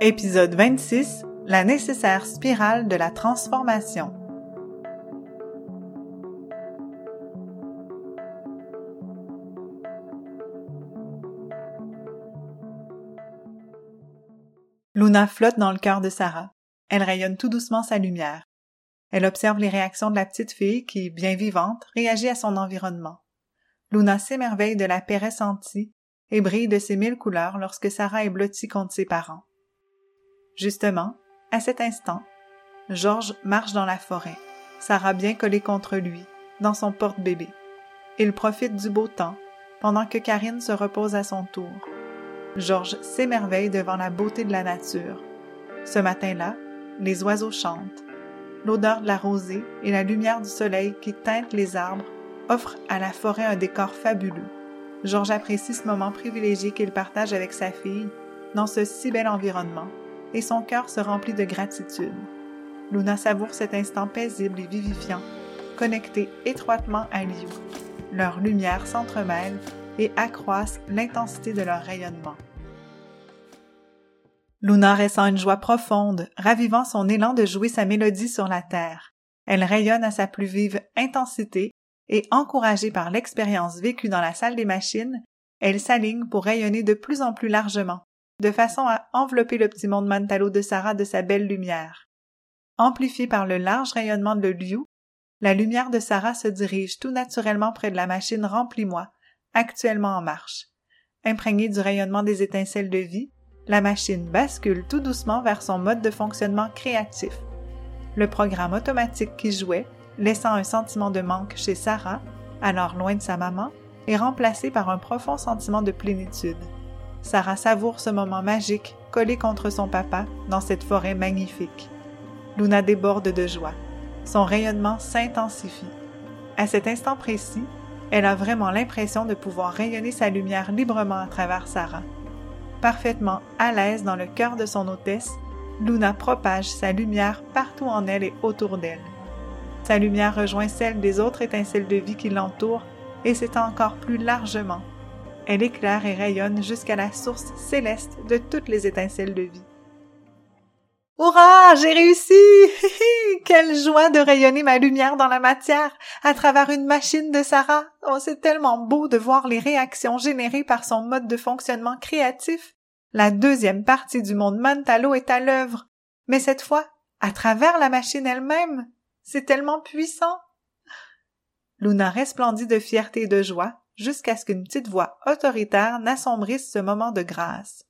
Épisode 26 La nécessaire spirale de la transformation. Luna flotte dans le cœur de Sarah. Elle rayonne tout doucement sa lumière. Elle observe les réactions de la petite fille qui, bien vivante, réagit à son environnement. Luna s'émerveille de la paix ressentie et brille de ses mille couleurs lorsque Sarah est blottie contre ses parents. Justement, à cet instant, Georges marche dans la forêt, Sarah bien collée contre lui, dans son porte-bébé. Il profite du beau temps, pendant que Karine se repose à son tour. Georges s'émerveille devant la beauté de la nature. Ce matin-là, les oiseaux chantent. L'odeur de la rosée et la lumière du soleil qui teinte les arbres offrent à la forêt un décor fabuleux. Georges apprécie ce moment privilégié qu'il partage avec sa fille dans ce si bel environnement et son cœur se remplit de gratitude. Luna savoure cet instant paisible et vivifiant, connecté étroitement à Liu. Leurs lumières s'entremêlent et accroissent l'intensité de leur rayonnement. Luna ressent une joie profonde, ravivant son élan de jouer sa mélodie sur la terre. Elle rayonne à sa plus vive intensité et encouragée par l'expérience vécue dans la salle des machines, elle s'aligne pour rayonner de plus en plus largement, de façon à envelopper le petit monde Mantalo de Sarah de sa belle lumière. Amplifiée par le large rayonnement de Liu, la lumière de Sarah se dirige tout naturellement près de la machine Remplis-moi, actuellement en marche. Imprégnée du rayonnement des étincelles de vie, la machine bascule tout doucement vers son mode de fonctionnement créatif. Le programme automatique qui jouait, laissant un sentiment de manque chez Sarah, alors loin de sa maman, est remplacé par un profond sentiment de plénitude. Sarah savoure ce moment magique, collé contre son papa, dans cette forêt magnifique. Luna déborde de joie. Son rayonnement s'intensifie. À cet instant précis, elle a vraiment l'impression de pouvoir rayonner sa lumière librement à travers Sarah. Parfaitement à l'aise dans le cœur de son hôtesse, Luna propage sa lumière partout en elle et autour d'elle. Sa lumière rejoint celle des autres étincelles de vie qui l'entourent et s'étend encore plus largement elle éclaire et rayonne jusqu'à la source céleste de toutes les étincelles de vie. Hurrah, j'ai réussi! Quelle joie de rayonner ma lumière dans la matière à travers une machine de Sarah. Oh, c'est tellement beau de voir les réactions générées par son mode de fonctionnement créatif. La deuxième partie du monde Mantalo est à l'œuvre, mais cette fois à travers la machine elle-même. C'est tellement puissant. Luna resplendit de fierté et de joie jusqu'à ce qu'une petite voix autoritaire n'assombrisse ce moment de grâce.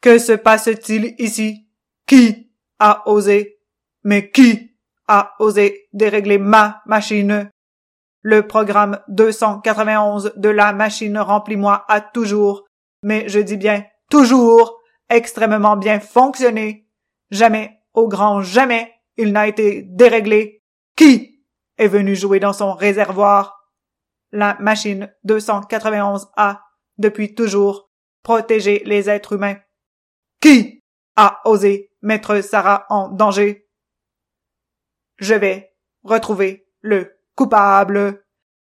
Que se passe-t-il ici? Qui a osé? Mais qui a osé dérégler ma machine? Le programme 291 de la machine remplis-moi a toujours, mais je dis bien toujours, extrêmement bien fonctionné. Jamais, au grand jamais, il n'a été déréglé. Qui est venu jouer dans son réservoir? La machine 291 a, depuis toujours, protégé les êtres humains. Qui a osé mettre Sarah en danger? Je vais retrouver le coupable,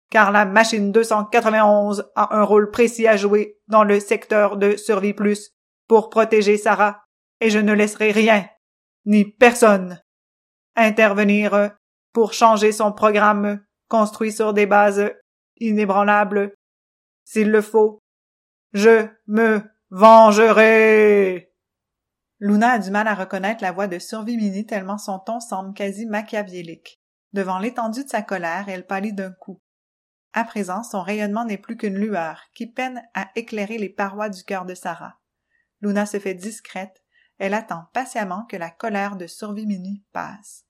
car la machine 291 a un rôle précis à jouer dans le secteur de survie plus pour protéger Sarah, et je ne laisserai rien, ni personne, intervenir pour changer son programme construit sur des bases inébranlable. S'il le faut, je me vengerai. Luna a du mal à reconnaître la voix de Survie Mini tellement son ton semble quasi machiavélique. Devant l'étendue de sa colère, elle pâlit d'un coup. À présent, son rayonnement n'est plus qu'une lueur qui peine à éclairer les parois du cœur de Sarah. Luna se fait discrète. Elle attend patiemment que la colère de Survie Mini passe.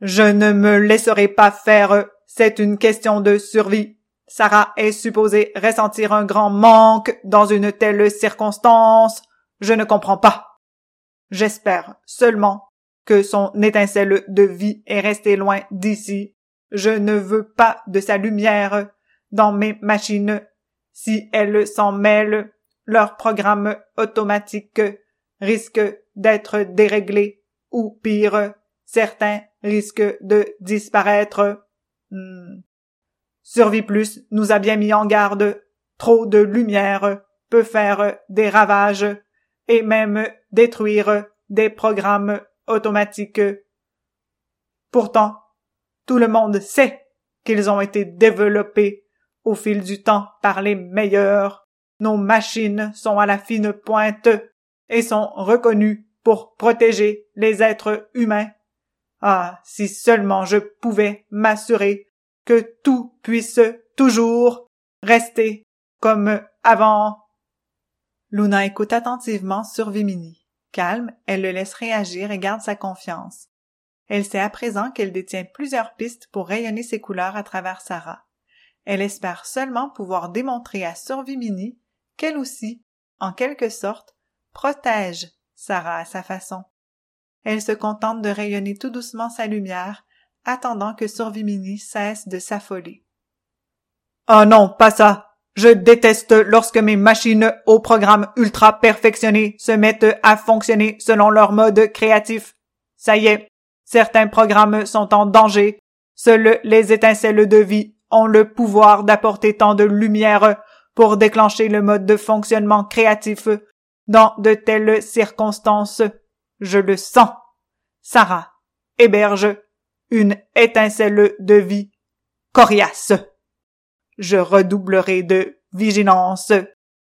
Je ne me laisserai pas faire c'est une question de survie. Sarah est supposée ressentir un grand manque dans une telle circonstance. Je ne comprends pas. J'espère seulement que son étincelle de vie est restée loin d'ici. Je ne veux pas de sa lumière dans mes machines. Si elle s'en mêle, leur programme automatique risque d'être déréglé ou pire, certains risquent de disparaître. Hmm. Survie Plus nous a bien mis en garde. Trop de lumière peut faire des ravages, et même détruire des programmes automatiques. Pourtant, tout le monde sait qu'ils ont été développés au fil du temps par les meilleurs. Nos machines sont à la fine pointe et sont reconnues pour protéger les êtres humains. Ah, si seulement je pouvais m'assurer que tout puisse toujours rester comme avant. Luna écoute attentivement Survimini. Calme, elle le laisse réagir et garde sa confiance. Elle sait à présent qu'elle détient plusieurs pistes pour rayonner ses couleurs à travers Sarah. Elle espère seulement pouvoir démontrer à Survimini qu'elle aussi, en quelque sorte, protège Sarah à sa façon. Elle se contente de rayonner tout doucement sa lumière, attendant que Survimini cesse de s'affoler. Oh non, pas ça! Je déteste lorsque mes machines au programme ultra perfectionné se mettent à fonctionner selon leur mode créatif. Ça y est, certains programmes sont en danger. Seules les étincelles de vie ont le pouvoir d'apporter tant de lumière pour déclencher le mode de fonctionnement créatif dans de telles circonstances. Je le sens. Sarah héberge une étincelle de vie coriace. Je redoublerai de vigilance,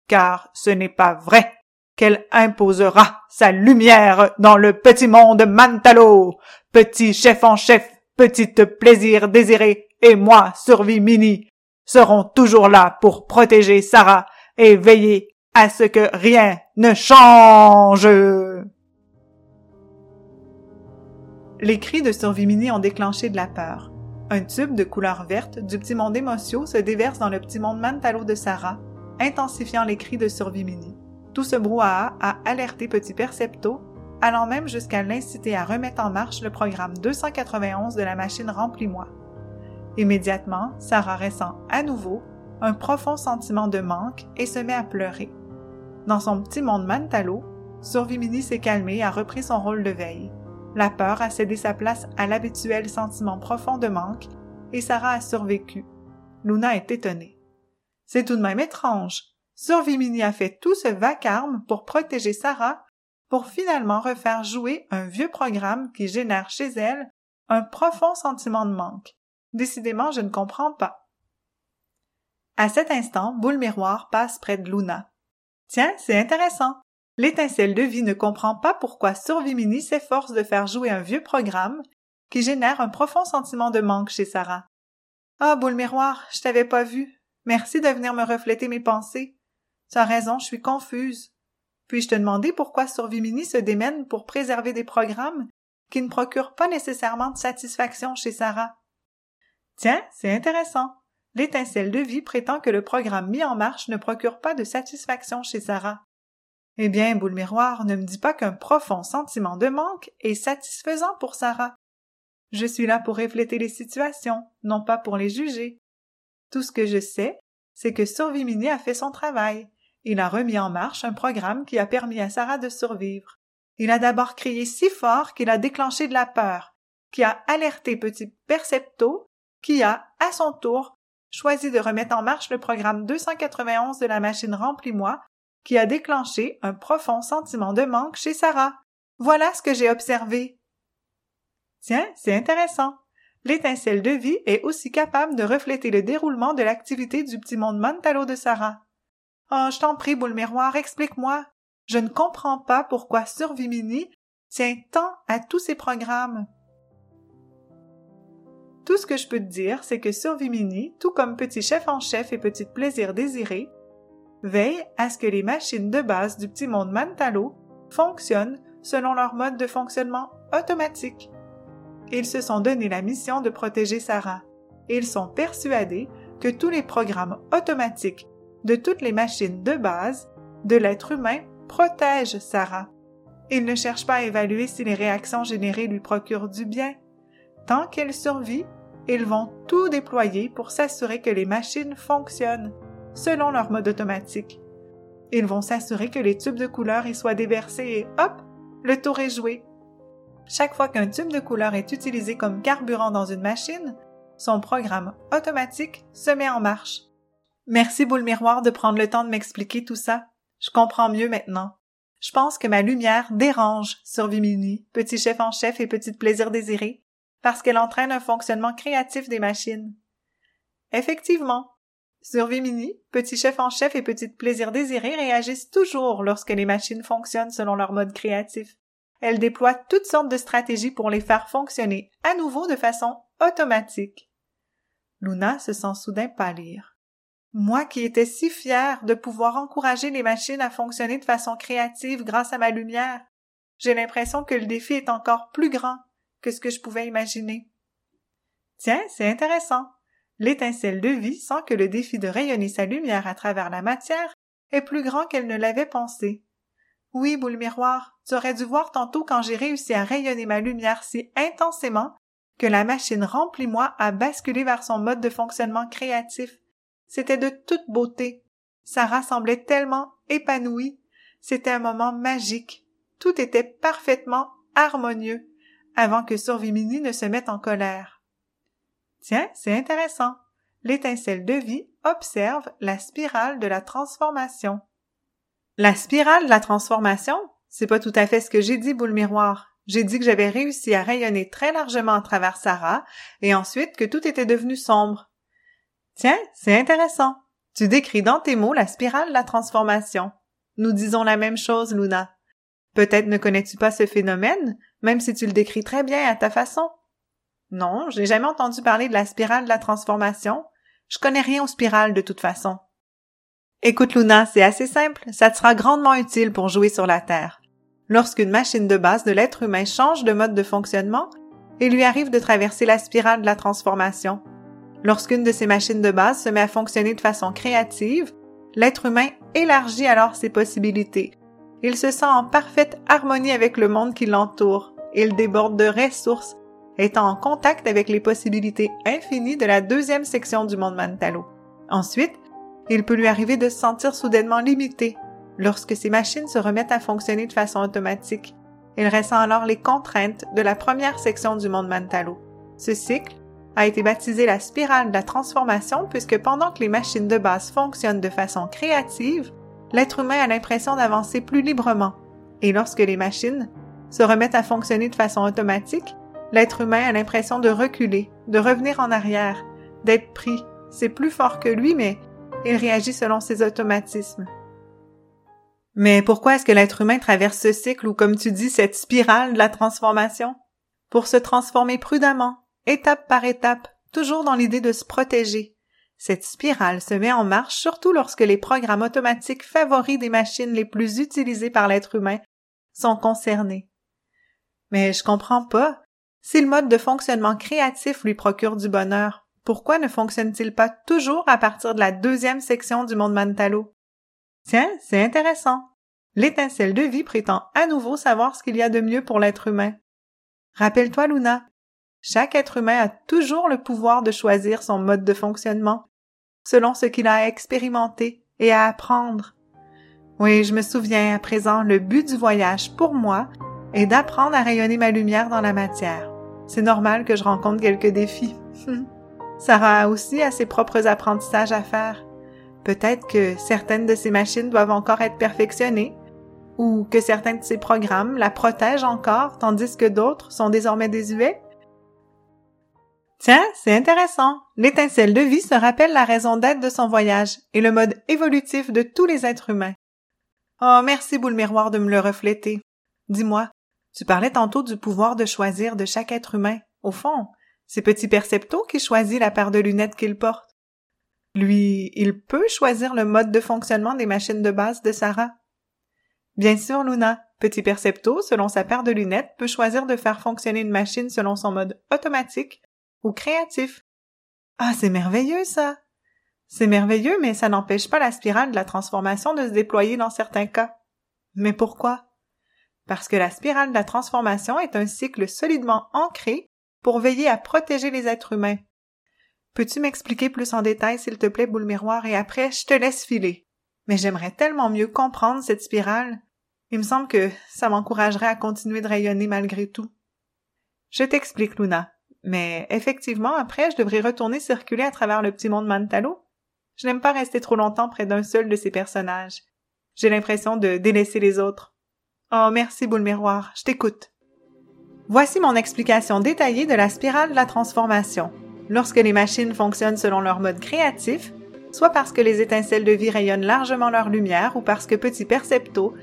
car ce n'est pas vrai qu'elle imposera sa lumière dans le petit monde Mantalo, petit chef en chef, petite plaisir désiré, et moi, survie Mini, serons toujours là pour protéger Sarah et veiller à ce que rien ne change. Les cris de Survie ont déclenché de la peur. Un tube de couleur verte du petit monde émotion se déverse dans le petit monde Mantalo de Sarah, intensifiant les cris de Survie Tout ce brouhaha a alerté Petit Percepto, allant même jusqu'à l'inciter à remettre en marche le programme 291 de la machine Remplis-moi. Immédiatement, Sarah ressent à nouveau un profond sentiment de manque et se met à pleurer. Dans son petit monde Mantalo, Survimini s'est calmée et a repris son rôle de veille. La peur a cédé sa place à l'habituel sentiment profond de manque et Sarah a survécu. Luna est étonnée. C'est tout de même étrange. Survimini a fait tout ce vacarme pour protéger Sarah pour finalement refaire jouer un vieux programme qui génère chez elle un profond sentiment de manque. Décidément, je ne comprends pas. À cet instant, Boule Miroir passe près de Luna. Tiens, c'est intéressant. L'étincelle de vie ne comprend pas pourquoi Survimini s'efforce de faire jouer un vieux programme qui génère un profond sentiment de manque chez Sarah. Ah, boule miroir, je t'avais pas vu. Merci de venir me refléter mes pensées. Tu as raison, je suis confuse. Puis-je te demander pourquoi Survimini se démène pour préserver des programmes qui ne procurent pas nécessairement de satisfaction chez Sarah? Tiens, c'est intéressant. L'étincelle de vie prétend que le programme mis en marche ne procure pas de satisfaction chez Sarah. Eh bien, boule miroir, ne me dis pas qu'un profond sentiment de manque est satisfaisant pour Sarah. Je suis là pour refléter les situations, non pas pour les juger. Tout ce que je sais, c'est que Survimini a fait son travail. Il a remis en marche un programme qui a permis à Sarah de survivre. Il a d'abord crié si fort qu'il a déclenché de la peur, qui a alerté petit Percepto, qui a, à son tour, choisi de remettre en marche le programme 291 de la machine Remplis-moi qui a déclenché un profond sentiment de manque chez Sarah. Voilà ce que j'ai observé. Tiens, c'est intéressant. L'étincelle de vie est aussi capable de refléter le déroulement de l'activité du petit monde Mantalo de Sarah. Oh, je t'en prie, boule miroir, explique-moi. Je ne comprends pas pourquoi Survimini tient tant à tous ces programmes. Tout ce que je peux te dire, c'est que Survimini, tout comme Petit Chef en Chef et Petit Plaisir Désiré, veille à ce que les machines de base du petit monde Mantalo fonctionnent selon leur mode de fonctionnement automatique. Ils se sont donné la mission de protéger Sarah. Ils sont persuadés que tous les programmes automatiques de toutes les machines de base de l'être humain protègent Sarah. Ils ne cherchent pas à évaluer si les réactions générées lui procurent du bien. Tant qu'elle survit, ils vont tout déployer pour s'assurer que les machines fonctionnent selon leur mode automatique. Ils vont s'assurer que les tubes de couleur y soient déversés et hop, le tour est joué. Chaque fois qu'un tube de couleur est utilisé comme carburant dans une machine, son programme automatique se met en marche. Merci Boule Miroir de prendre le temps de m'expliquer tout ça. Je comprends mieux maintenant. Je pense que ma lumière dérange Survie petit chef en chef et petite plaisir désiré, parce qu'elle entraîne un fonctionnement créatif des machines. Effectivement, Survie petit chef en chef et petite plaisir désiré réagissent toujours lorsque les machines fonctionnent selon leur mode créatif. Elles déploient toutes sortes de stratégies pour les faire fonctionner à nouveau de façon automatique. Luna se sent soudain pâlir. Moi qui étais si fière de pouvoir encourager les machines à fonctionner de façon créative grâce à ma lumière, j'ai l'impression que le défi est encore plus grand que ce que je pouvais imaginer. Tiens, c'est intéressant. L'étincelle de vie sent que le défi de rayonner sa lumière à travers la matière est plus grand qu'elle ne l'avait pensé. Oui, boule miroir, tu aurais dû voir tantôt quand j'ai réussi à rayonner ma lumière si intensément que la machine remplit moi à basculer vers son mode de fonctionnement créatif. C'était de toute beauté. Sarah semblait tellement épanouie. C'était un moment magique. Tout était parfaitement harmonieux avant que Survimini ne se mette en colère. Tiens, c'est intéressant. L'étincelle de vie observe la spirale de la transformation. La spirale de la transformation? C'est pas tout à fait ce que j'ai dit, boule miroir. J'ai dit que j'avais réussi à rayonner très largement à travers Sarah et ensuite que tout était devenu sombre. Tiens, c'est intéressant. Tu décris dans tes mots la spirale de la transformation. Nous disons la même chose, Luna. Peut-être ne connais-tu pas ce phénomène, même si tu le décris très bien à ta façon. Non, j'ai jamais entendu parler de la spirale de la transformation. Je connais rien aux spirales de toute façon. Écoute, Luna, c'est assez simple. Ça te sera grandement utile pour jouer sur la Terre. Lorsqu'une machine de base de l'être humain change de mode de fonctionnement, il lui arrive de traverser la spirale de la transformation. Lorsqu'une de ces machines de base se met à fonctionner de façon créative, l'être humain élargit alors ses possibilités. Il se sent en parfaite harmonie avec le monde qui l'entoure. Il déborde de ressources étant en contact avec les possibilités infinies de la deuxième section du monde Mantalo. Ensuite, il peut lui arriver de se sentir soudainement limité lorsque ces machines se remettent à fonctionner de façon automatique. Il ressent alors les contraintes de la première section du monde Mantalo. Ce cycle a été baptisé la spirale de la transformation puisque pendant que les machines de base fonctionnent de façon créative, l'être humain a l'impression d'avancer plus librement. Et lorsque les machines se remettent à fonctionner de façon automatique, L'être humain a l'impression de reculer, de revenir en arrière, d'être pris. C'est plus fort que lui, mais il réagit selon ses automatismes. Mais pourquoi est-ce que l'être humain traverse ce cycle ou, comme tu dis, cette spirale de la transformation? Pour se transformer prudemment, étape par étape, toujours dans l'idée de se protéger. Cette spirale se met en marche surtout lorsque les programmes automatiques favoris des machines les plus utilisées par l'être humain sont concernés. Mais je comprends pas. Si le mode de fonctionnement créatif lui procure du bonheur, pourquoi ne fonctionne-t-il pas toujours à partir de la deuxième section du monde Mantalo? Tiens, c'est intéressant. L'étincelle de vie prétend à nouveau savoir ce qu'il y a de mieux pour l'être humain. Rappelle-toi, Luna, chaque être humain a toujours le pouvoir de choisir son mode de fonctionnement, selon ce qu'il a à expérimenter et à apprendre. Oui, je me souviens à présent, le but du voyage, pour moi, et d'apprendre à rayonner ma lumière dans la matière. C'est normal que je rencontre quelques défis. Sarah a aussi a ses propres apprentissages à faire. Peut-être que certaines de ces machines doivent encore être perfectionnées, ou que certains de ces programmes la protègent encore, tandis que d'autres sont désormais désuets. Tiens, c'est intéressant. L'étincelle de vie se rappelle la raison d'être de son voyage et le mode évolutif de tous les êtres humains. Oh, merci, boule miroir, de me le refléter. Dis-moi, tu parlais tantôt du pouvoir de choisir de chaque être humain. Au fond, c'est Petit Percepto qui choisit la paire de lunettes qu'il porte. Lui, il peut choisir le mode de fonctionnement des machines de base de Sarah. Bien sûr, Luna. Petit Percepto, selon sa paire de lunettes, peut choisir de faire fonctionner une machine selon son mode automatique ou créatif. Ah, c'est merveilleux, ça! C'est merveilleux, mais ça n'empêche pas la spirale de la transformation de se déployer dans certains cas. Mais pourquoi? Parce que la spirale de la transformation est un cycle solidement ancré pour veiller à protéger les êtres humains. Peux-tu m'expliquer plus en détail, s'il te plaît, boule miroir, et après, je te laisse filer. Mais j'aimerais tellement mieux comprendre cette spirale. Il me semble que ça m'encouragerait à continuer de rayonner malgré tout. Je t'explique, Luna. Mais effectivement, après, je devrais retourner circuler à travers le petit monde Mantalo. Je n'aime pas rester trop longtemps près d'un seul de ces personnages. J'ai l'impression de délaisser les autres. Oh, merci, boule miroir, je t'écoute. Voici mon explication détaillée de la spirale de la transformation. Lorsque les machines fonctionnent selon leur mode créatif, soit parce que les étincelles de vie rayonnent largement leur lumière ou parce que Petit Percepto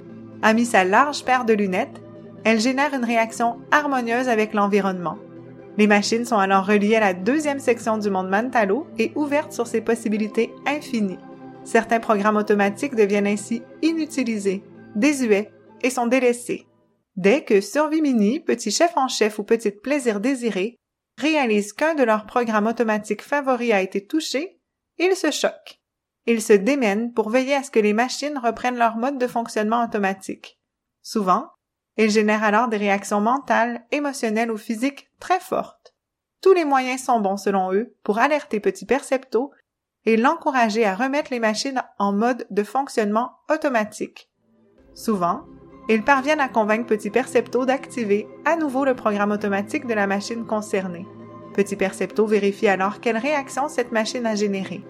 a mis sa large paire de lunettes, elles génèrent une réaction harmonieuse avec l'environnement. Les machines sont alors reliées à la deuxième section du monde Mantalo et ouvertes sur ses possibilités infinies. Certains programmes automatiques deviennent ainsi inutilisés, désuets et sont délaissés. Dès que Survie Mini, Petit Chef en Chef ou Petite Plaisir Désiré réalisent qu'un de leurs programmes automatiques favoris a été touché, ils se choquent. Ils se démènent pour veiller à ce que les machines reprennent leur mode de fonctionnement automatique. Souvent, ils génèrent alors des réactions mentales, émotionnelles ou physiques très fortes. Tous les moyens sont bons selon eux pour alerter Petit Percepto et l'encourager à remettre les machines en mode de fonctionnement automatique. Souvent, ils parviennent à convaincre Petit Percepto d'activer à nouveau le programme automatique de la machine concernée. Petit Percepto vérifie alors quelle réaction cette machine a générée.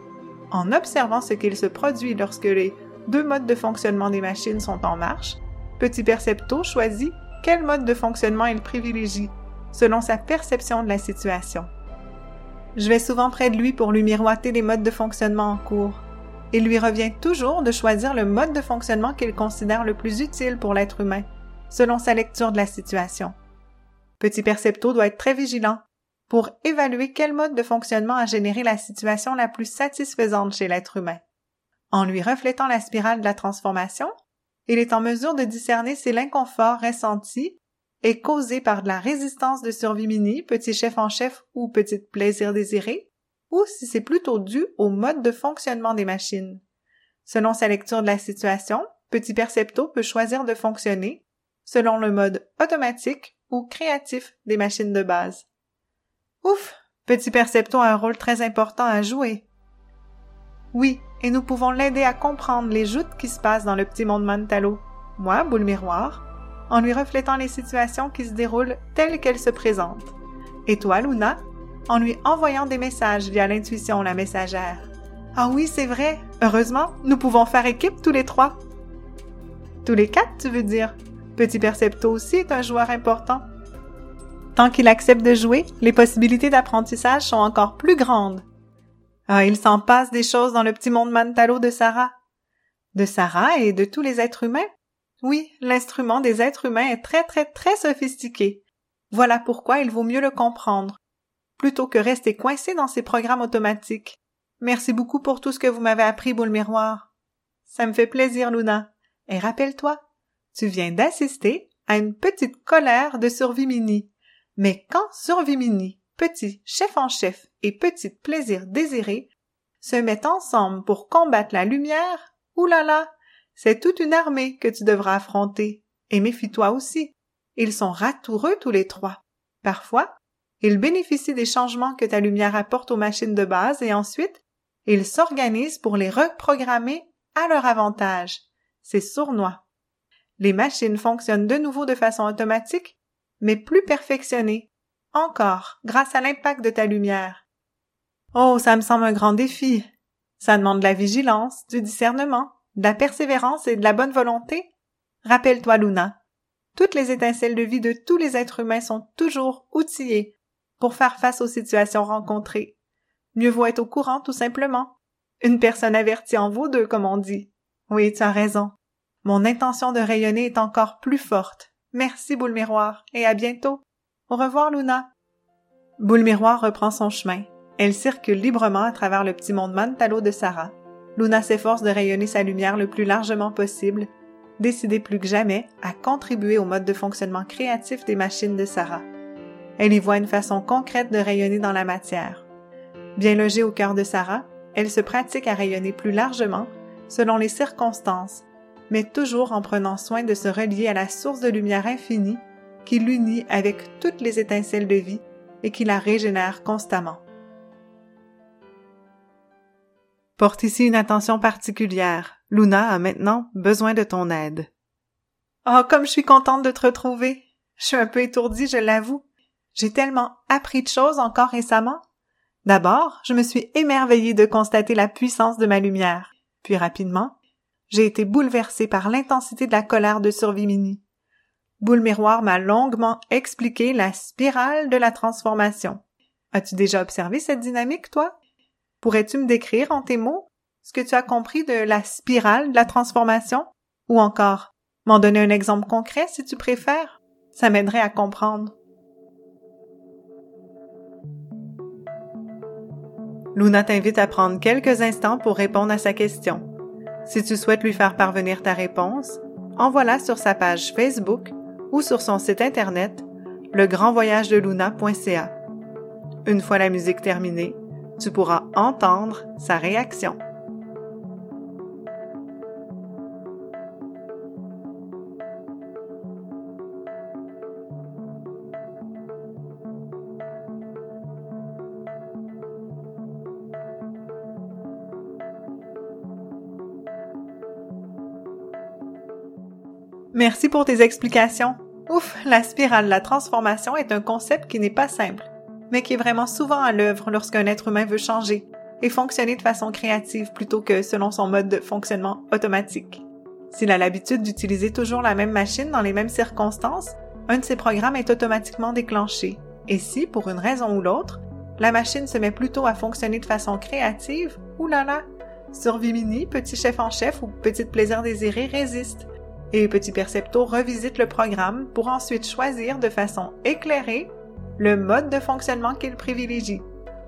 En observant ce qu'il se produit lorsque les deux modes de fonctionnement des machines sont en marche, Petit Percepto choisit quel mode de fonctionnement il privilégie, selon sa perception de la situation. Je vais souvent près de lui pour lui miroiter les modes de fonctionnement en cours. Il lui revient toujours de choisir le mode de fonctionnement qu'il considère le plus utile pour l'être humain, selon sa lecture de la situation. Petit Percepto doit être très vigilant pour évaluer quel mode de fonctionnement a généré la situation la plus satisfaisante chez l'être humain. En lui reflétant la spirale de la transformation, il est en mesure de discerner si l'inconfort ressenti est causé par de la résistance de survie mini, petit chef en chef ou petit plaisir désiré, ou si c'est plutôt dû au mode de fonctionnement des machines. Selon sa lecture de la situation, Petit Percepto peut choisir de fonctionner selon le mode automatique ou créatif des machines de base. Ouf! Petit Percepto a un rôle très important à jouer. Oui, et nous pouvons l'aider à comprendre les joutes qui se passent dans le petit monde Mantalo. Moi, boule miroir, en lui reflétant les situations qui se déroulent telles qu'elles se présentent. Et toi, Luna, en lui envoyant des messages via l'intuition la messagère. Ah oui, c'est vrai. Heureusement, nous pouvons faire équipe tous les trois. Tous les quatre, tu veux dire? Petit Percepto aussi est un joueur important. Tant qu'il accepte de jouer, les possibilités d'apprentissage sont encore plus grandes. Ah, il s'en passe des choses dans le petit monde Mantalo de Sarah. De Sarah et de tous les êtres humains? Oui, l'instrument des êtres humains est très très très sophistiqué. Voilà pourquoi il vaut mieux le comprendre, plutôt que rester coincé dans ces programmes automatiques. Merci beaucoup pour tout ce que vous m'avez appris, boule miroir. Ça me fait plaisir, Luna. Et rappelle-toi, tu viens d'assister à une petite colère de survie mini. Mais quand survie mini, petit chef en chef et petit plaisir désiré se mettent ensemble pour combattre la lumière, oulala, c'est toute une armée que tu devras affronter. Et méfie-toi aussi. Ils sont ratoureux tous les trois. Parfois, ils bénéficient des changements que ta lumière apporte aux machines de base et ensuite, ils s'organisent pour les reprogrammer à leur avantage. C'est sournois. Les machines fonctionnent de nouveau de façon automatique, mais plus perfectionnées. Encore, grâce à l'impact de ta lumière. Oh, ça me semble un grand défi. Ça demande de la vigilance, du discernement, de la persévérance et de la bonne volonté. Rappelle-toi, Luna. Toutes les étincelles de vie de tous les êtres humains sont toujours outillées pour faire face aux situations rencontrées. Mieux vaut être au courant, tout simplement. Une personne avertie en vaut deux, comme on dit. Oui, tu as raison. Mon intention de rayonner est encore plus forte. Merci, boule miroir, et à bientôt. Au revoir, Luna. Boule miroir reprend son chemin. Elle circule librement à travers le petit monde Mantalo de Sarah. Luna s'efforce de rayonner sa lumière le plus largement possible, décidée plus que jamais à contribuer au mode de fonctionnement créatif des machines de Sarah. Elle y voit une façon concrète de rayonner dans la matière. Bien logée au cœur de Sarah, elle se pratique à rayonner plus largement, selon les circonstances, mais toujours en prenant soin de se relier à la source de lumière infinie qui l'unit avec toutes les étincelles de vie et qui la régénère constamment. Porte ici une attention particulière. Luna a maintenant besoin de ton aide. Oh, comme je suis contente de te retrouver. Je suis un peu étourdie, je l'avoue. J'ai tellement appris de choses encore récemment. D'abord, je me suis émerveillée de constater la puissance de ma lumière. Puis rapidement, j'ai été bouleversée par l'intensité de la colère de Survie Mini. Boule Miroir m'a longuement expliqué la spirale de la transformation. As-tu déjà observé cette dynamique, toi? Pourrais-tu me décrire en tes mots ce que tu as compris de la spirale de la transformation? Ou encore, m'en donner un exemple concret si tu préfères? Ça m'aiderait à comprendre. Luna t'invite à prendre quelques instants pour répondre à sa question. Si tu souhaites lui faire parvenir ta réponse, envoie-la sur sa page Facebook ou sur son site internet legrandvoyagedeluna.ca. Une fois la musique terminée, tu pourras entendre sa réaction. Merci pour tes explications. Ouf, la spirale de la transformation est un concept qui n'est pas simple, mais qui est vraiment souvent à l'œuvre lorsqu'un être humain veut changer et fonctionner de façon créative plutôt que selon son mode de fonctionnement automatique. S'il a l'habitude d'utiliser toujours la même machine dans les mêmes circonstances, un de ses programmes est automatiquement déclenché. Et si, pour une raison ou l'autre, la machine se met plutôt à fonctionner de façon créative, oulala, survie mini, petit chef en chef ou petit plaisir désiré résiste et Petit Percepto revisite le programme pour ensuite choisir de façon éclairée le mode de fonctionnement qu'il privilégie.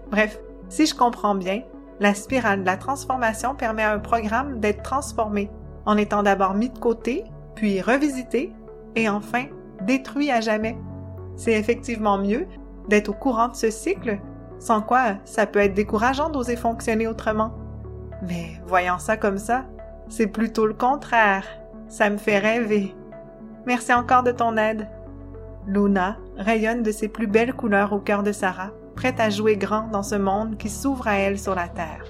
Bref, si je comprends bien, la spirale de la transformation permet à un programme d'être transformé en étant d'abord mis de côté, puis revisité et enfin détruit à jamais. C'est effectivement mieux d'être au courant de ce cycle, sans quoi ça peut être décourageant d'oser fonctionner autrement. Mais voyant ça comme ça, c'est plutôt le contraire. Ça me fait rêver. Merci encore de ton aide. Luna rayonne de ses plus belles couleurs au cœur de Sarah, prête à jouer grand dans ce monde qui s'ouvre à elle sur la terre.